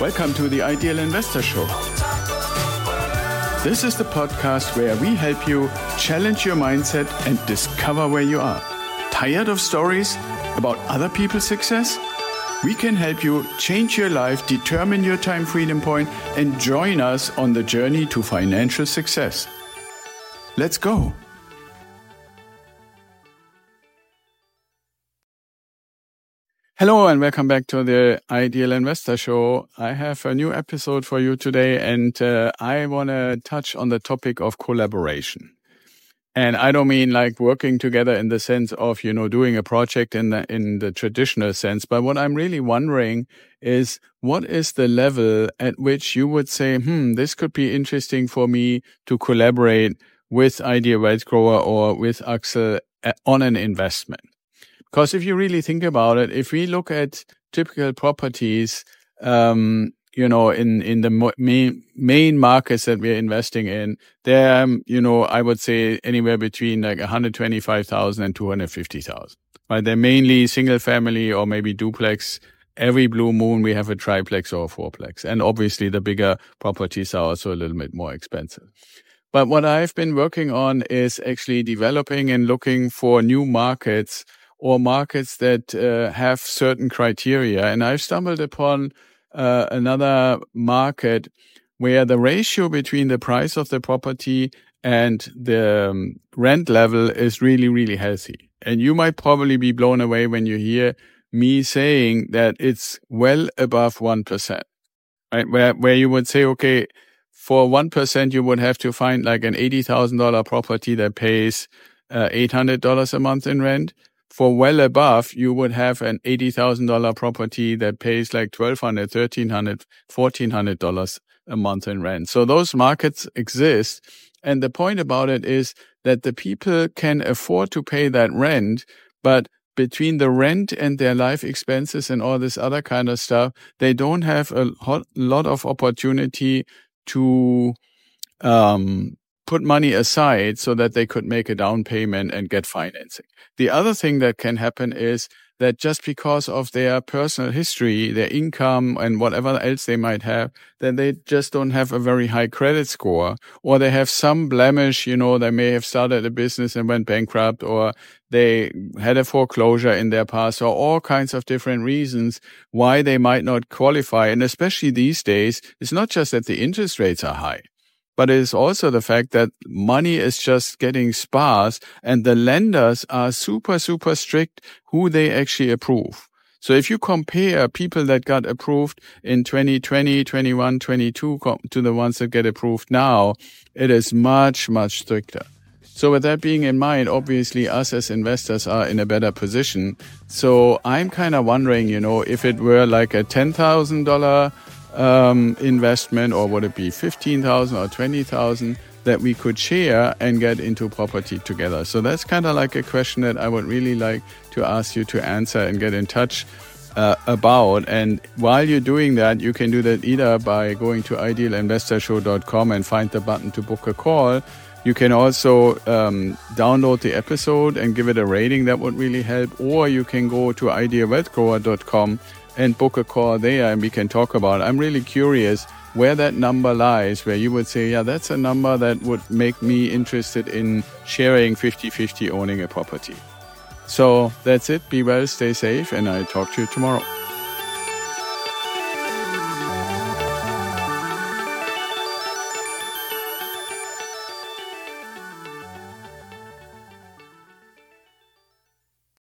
Welcome to the Ideal Investor Show. This is the podcast where we help you challenge your mindset and discover where you are. Tired of stories about other people's success? We can help you change your life, determine your time freedom point, and join us on the journey to financial success. Let's go. Hello and welcome back to the Ideal Investor Show. I have a new episode for you today and uh, I want to touch on the topic of collaboration. And I don't mean like working together in the sense of, you know, doing a project in the, in the traditional sense. But what I'm really wondering is what is the level at which you would say, hmm, this could be interesting for me to collaborate with Ideal Wealth Grower or with Axel uh, on an investment? Because if you really think about it, if we look at typical properties, um, you know, in, in the main, main markets that we're investing in, they're, um, you know, I would say anywhere between like 125,000 and 250,000. Right. They're mainly single family or maybe duplex. Every blue moon, we have a triplex or a fourplex. And obviously the bigger properties are also a little bit more expensive. But what I've been working on is actually developing and looking for new markets or markets that uh, have certain criteria. And I've stumbled upon uh, another market where the ratio between the price of the property and the um, rent level is really, really healthy. And you might probably be blown away when you hear me saying that it's well above 1%, right? Where, where you would say, okay, for 1%, you would have to find like an $80,000 property that pays uh, $800 a month in rent for well above, you would have an $80,000 property that pays like $1,200, $1,300, $1,400 a month in rent. So those markets exist. And the point about it is that the people can afford to pay that rent, but between the rent and their life expenses and all this other kind of stuff, they don't have a lot of opportunity to um, put money aside so that they could make a down payment and get financing. The other thing that can happen is that just because of their personal history, their income and whatever else they might have, then they just don't have a very high credit score or they have some blemish, you know, they may have started a business and went bankrupt or they had a foreclosure in their past or all kinds of different reasons why they might not qualify. And especially these days, it's not just that the interest rates are high but it is also the fact that money is just getting sparse and the lenders are super, super strict who they actually approve. So if you compare people that got approved in 2020, 21, 22 to the ones that get approved now, it is much, much stricter. So with that being in mind, obviously us as investors are in a better position. So I'm kind of wondering, you know, if it were like a $10,000 um, investment, or would it be 15,000 or 20,000 that we could share and get into property together? So that's kind of like a question that I would really like to ask you to answer and get in touch uh, about. And while you're doing that, you can do that either by going to idealinvestorshow.com and find the button to book a call. You can also um, download the episode and give it a rating. That would really help. Or you can go to idealwealthgrower.com and book a call there and we can talk about it. I'm really curious where that number lies, where you would say, yeah, that's a number that would make me interested in sharing 50 50 owning a property. So that's it. Be well, stay safe, and I'll talk to you tomorrow.